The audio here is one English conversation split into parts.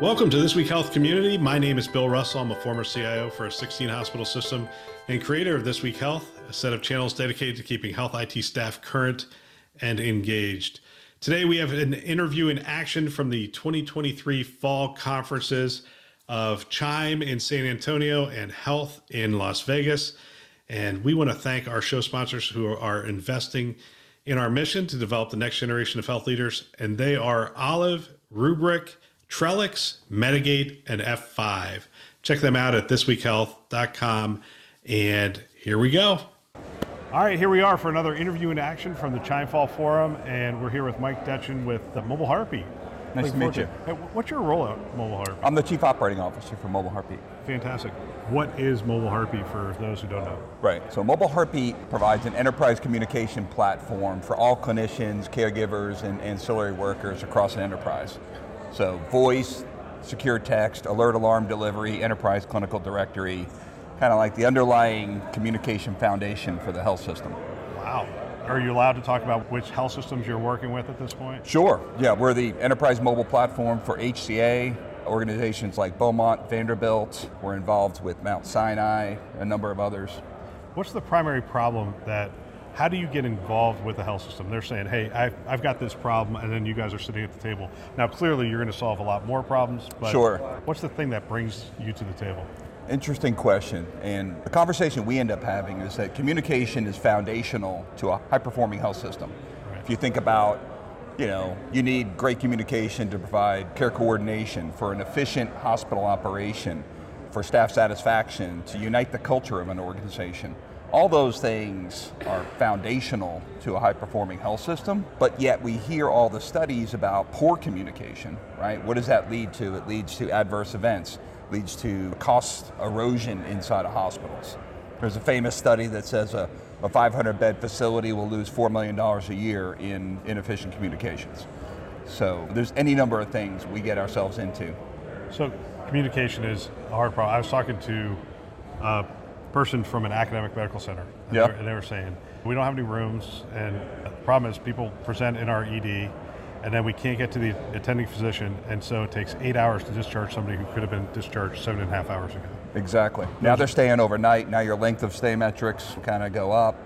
Welcome to This Week Health Community. My name is Bill Russell. I'm a former CIO for a 16 hospital system and creator of This Week Health, a set of channels dedicated to keeping health IT staff current and engaged. Today, we have an interview in action from the 2023 fall conferences of Chime in San Antonio and HLTH in Las Vegas. And we want to thank our show sponsors who are investing in our mission to develop the next generation of health leaders. And they are Olive, Rubrik, Trellix, Medigate, and F5. Check them out at thisweekhealth.com. And here we go. All right, here we are for another interview in action from the Chime Fall Forum, and we're here with Mike Detjen with the Mobile Heartbeat. Nice Looking to meet forward you. Hey, what's your role at Mobile Heartbeat? I'm the Chief Operating Officer for Mobile Heartbeat. Fantastic. What is Mobile Heartbeat for those who don't know? Right. So Mobile Heartbeat provides an enterprise communication platform for all clinicians, caregivers, and ancillary workers across an enterprise. So voice, secure text, alert alarm delivery, enterprise clinical directory, kind of like the underlying communication foundation for the health system. Wow. Are you allowed to talk about which health systems you're working with at this point? Sure. Yeah, we're the enterprise mobile platform for HCA, organizations like Beaumont, Vanderbilt. We're involved with Mount Sinai, a number of others. What's the primary problem that, how do you get involved with the health system? They're saying, hey, I've, I've got this problem, and then you guys are sitting at the table. Now, clearly, you're going to solve a lot more problems, but Sure. what's the thing that brings you to the table? Interesting question. And the conversation we end up having is that communication is foundational to a high performing health system. Right. If you think about, you know, you need great communication to provide care coordination for an efficient hospital operation, for staff satisfaction, to unite the culture of an organization. All those things are foundational to a high performing health system, but yet we hear all the studies about poor communication, right? What does that lead to? It leads to adverse events, leads to cost erosion inside of hospitals. There's a famous study that says a, a 500 bed facility will lose $4 million a year in inefficient communications. So there's any number of things we get ourselves into. So, communication is a hard problem. I was talking to a person from an academic medical center, and, Yeah. they, were, and they were saying, we don't have any rooms, and the problem is people present in our ED, and then we can't get to the attending physician, and so it takes eight hours to discharge somebody who could have been discharged seven and a half hours ago. Exactly. Now they're staying overnight. Now your length of stay metrics kind of go up.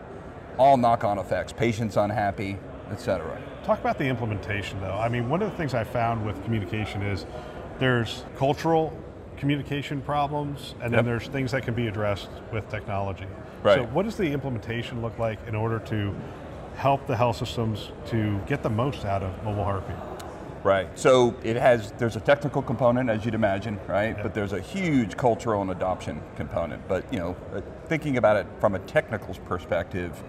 All knock-on effects. Patients unhappy, et cetera. Talk about the implementation, though. I mean, one of the things I found with communication is there's cultural communication problems, and then there's things that can be addressed with technology. Right. So, what does the implementation look like in order to help the health systems to get the most out of mobile heartbeat? Right. So it has there's a technical component as you'd imagine, right? But there's a huge cultural and adoption component. But you know, uh, thinking about it from a technical perspective,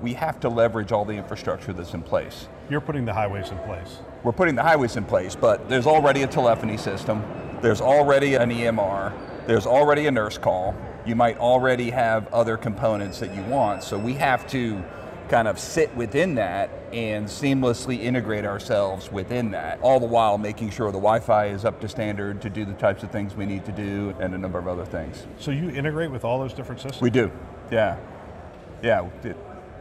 we have to leverage all the infrastructure that's in place. You're putting the highways in place. We're putting the highways in place, but there's already a telephony system. There's already an EMR. There's already a nurse call. You might already have other components that you want. So we have to kind of sit within that and seamlessly integrate ourselves within that, all the while making sure the Wi-Fi is up to standard to do the types of things we need to do and a number of other things. So, you integrate with all those different systems? We do, yeah. Yeah, it-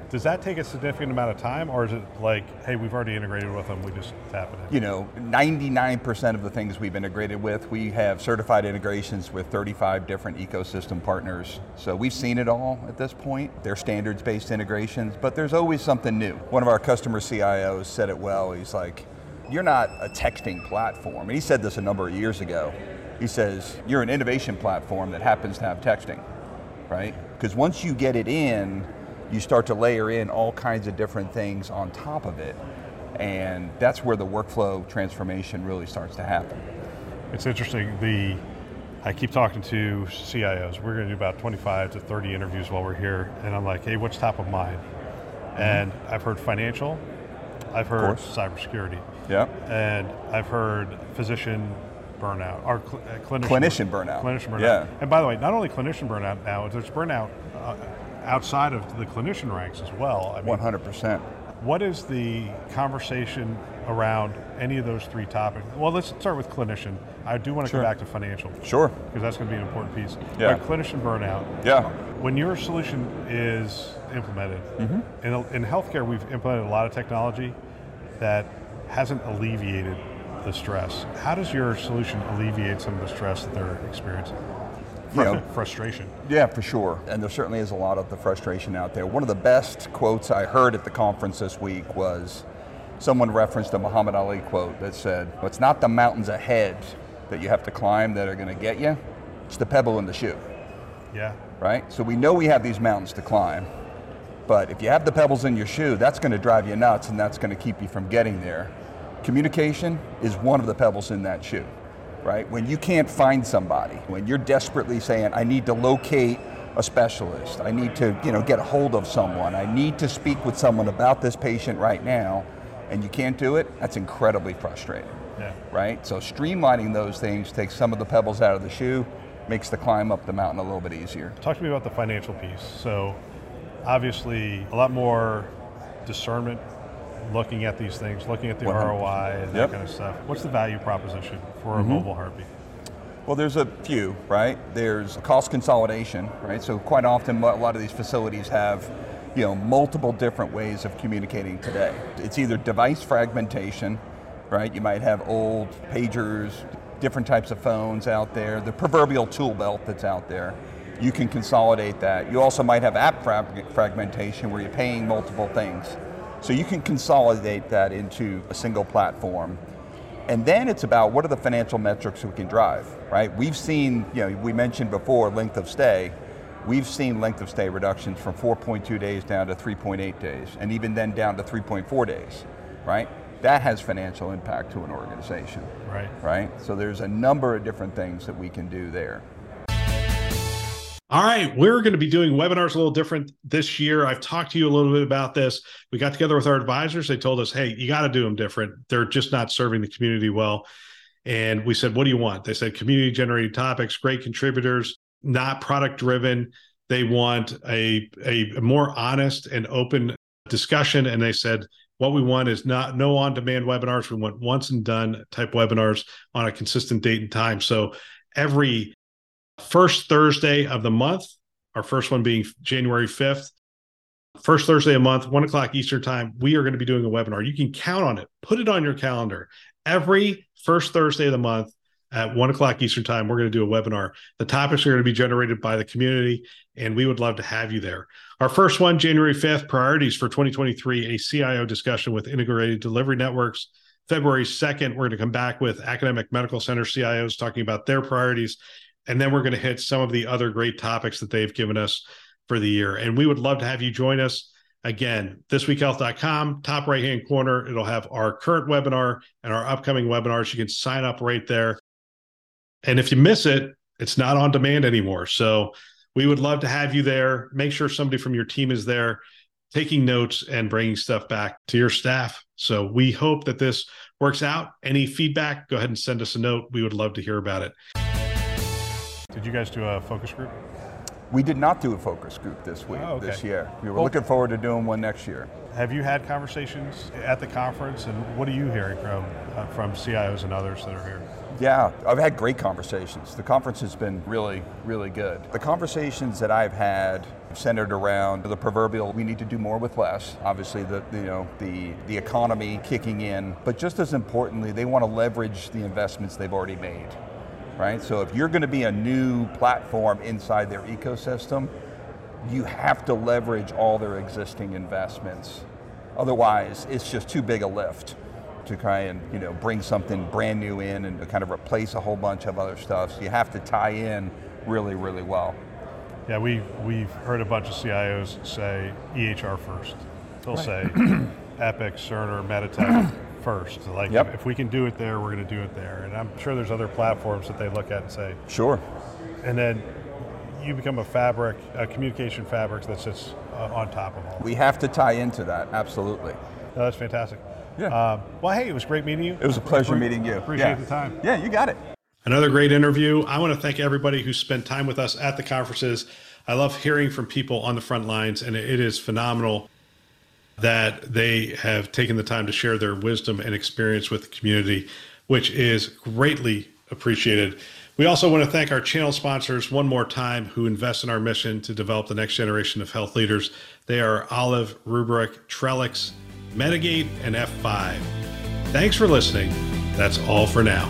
Does that take a significant amount of time, or is it like, hey, we've already integrated with them, we just tap it in? you know, 99% of the things we've integrated with, we have certified integrations with 35 different ecosystem partners. So we've seen it all at this point. They're standards based integrations, but there's always something new. One of our customer CIOs said it well. He's like, You're not a texting platform. And he said this a number of years ago. He says, You're an innovation platform that happens to have texting, right? Because once you get it in, you start to layer in all kinds of different things on top of it. And that's where the workflow transformation really starts to happen. It's interesting. The I keep talking to CIOs. We're going to do about 25 to 30 interviews while we're here, and I'm like, hey, what's top of mind? And I've heard financial, I've heard cybersecurity, Yeah. and I've heard physician burnout or cl- uh, clinician Clinician burnout. Clinician burnout. Yeah. And by the way, not only clinician burnout now, there's burnout uh, outside of the clinician ranks as well. I mean, 100%. what is the conversation around any of those three topics? Well, let's start with clinician. I do want to Sure. come back to financial. Sure. Because that's going to be an important piece. Yeah. But clinician burnout. Yeah. When your solution is implemented, Mm-hmm. in, in healthcare, we've implemented a lot of technology that hasn't alleviated the stress. How does your solution alleviate some of the stress that they're experiencing? You know, frustration. Yeah, for sure. And there certainly is a lot of the frustration out there. One of the best quotes I heard at the conference this week was someone referenced a Muhammad Ali quote that said, It's not the mountains ahead that you have to climb that are going to get you, it's the pebble in the shoe. Yeah. Right? So we know we have these mountains to climb, but if you have the pebbles in your shoe, that's going to drive you nuts and that's going to keep you from getting there. Communication is one of the pebbles in that shoe right? When you can't find somebody, when you're desperately saying, I need to locate a specialist, I need to, you know, get a hold of someone, I need to speak with someone about this patient right now, and you can't do it, that's incredibly frustrating. Yeah. Right? So streamlining those things takes some of the pebbles out of the shoe, makes the climb up the mountain a little bit easier. Talk to me about the financial piece. So obviously a lot more discernment looking at these things, looking at the 100%. ROI and yep. that kind of stuff. What's the value proposition for mm-hmm. a mobile heartbeat? Well, there's a few, right? There's cost consolidation, right? So quite often, a lot of these facilities have, you know, multiple different ways of communicating today. It's either device fragmentation, right? You might have old pagers, different types of phones out there, the proverbial tool belt that's out there. You can consolidate that. You also might have app fragmentation where you're paying multiple things. So you can consolidate that into a single platform. And then it's about what are the financial metrics we can drive, right? We've seen, you know, we mentioned before length of stay. We've seen length of stay reductions from 4.2 days down to 3.8 days, and even then down to 3.4 days, right? That has financial impact to an organization. Right. Right? So there's a number of different things that we can do there. All right, we're going to be doing webinars a little different this year. I've talked to you a little bit about this. We got together with our advisors. They told us, hey, you got to do them different. They're just not serving the community well. And we said, what do you want? They said community generated topics, great contributors, not product driven. They want a, a more honest and open discussion. And they said, what we want is not no on demand webinars. We want once and done type webinars on a consistent date and time. So every first Thursday of the month, our first one being January 5th. First Thursday a month, one o'clock Eastern time, we are going to be doing a webinar. You can count on it, put it on your calendar. Every first Thursday of the month at one o'clock Eastern time, we're going to do a webinar. The topics are going to be generated by the community, and we would love to have you there. Our first one, January 5th, priorities for 2023, a CIO discussion with integrated delivery networks. February 2nd, we're going to come back with academic medical center CIOs talking about their priorities. And then we're going to hit some of the other great topics that they've given us for the year. And we would love to have you join us. Again, thisweekhealth.com, top right hand corner, it'll have our current webinar and our upcoming webinars. You can sign up right there. And if you miss it, it's not on demand anymore. So we would love to have you there. Make sure somebody from your team is there taking notes and bringing stuff back to your staff. So we hope that this works out. Any feedback, go ahead and send us a note. We would love to hear about it. Did you guys do a focus group? We did not do a focus group this week, oh, okay. this year. We were well, looking forward to doing one next year. Have you had conversations at the conference, and what are you hearing from uh, from CIOs and others that are here? Yeah, I've had great conversations. The conference has been really, really good. The conversations that I've had centered around the proverbial we need to do more with less. Obviously, the you know the the economy kicking in, but just as importantly, they want to leverage the investments they've already made right? So if you're going to be a new platform inside their ecosystem, you have to leverage all their existing investments. Otherwise, it's just too big a lift to try and you know bring something brand new in and to kind of replace a whole bunch of other stuff. So you have to tie in really, really well. Yeah, we we've heard a bunch of CIOs say EHR first. They'll right. say Epic, Cerner, Meditech first. Like, yep. if we can do it there, we're going to do it there. And I'm sure there's other platforms that they look at and say, sure. And then you become a fabric, a communication fabric that sits uh, on top of all. We have to tie into that, absolutely. No, that's fantastic. Yeah. Um, well, hey, it was great meeting you. It was a pleasure meeting you. Appreciate yeah. the time. Yeah, you got it. Another great interview. I want to thank everybody who spent time with us at the conferences. I love hearing from people on the front lines, and it is phenomenal that they have taken the time to share their wisdom and experience with the community, which is greatly appreciated. We also want to thank our channel sponsors one more time who invest in our mission to develop the next generation of health leaders. They are Olive, Rubrik, Trellix, Medigate, and F5. Thanks for listening That's all for now.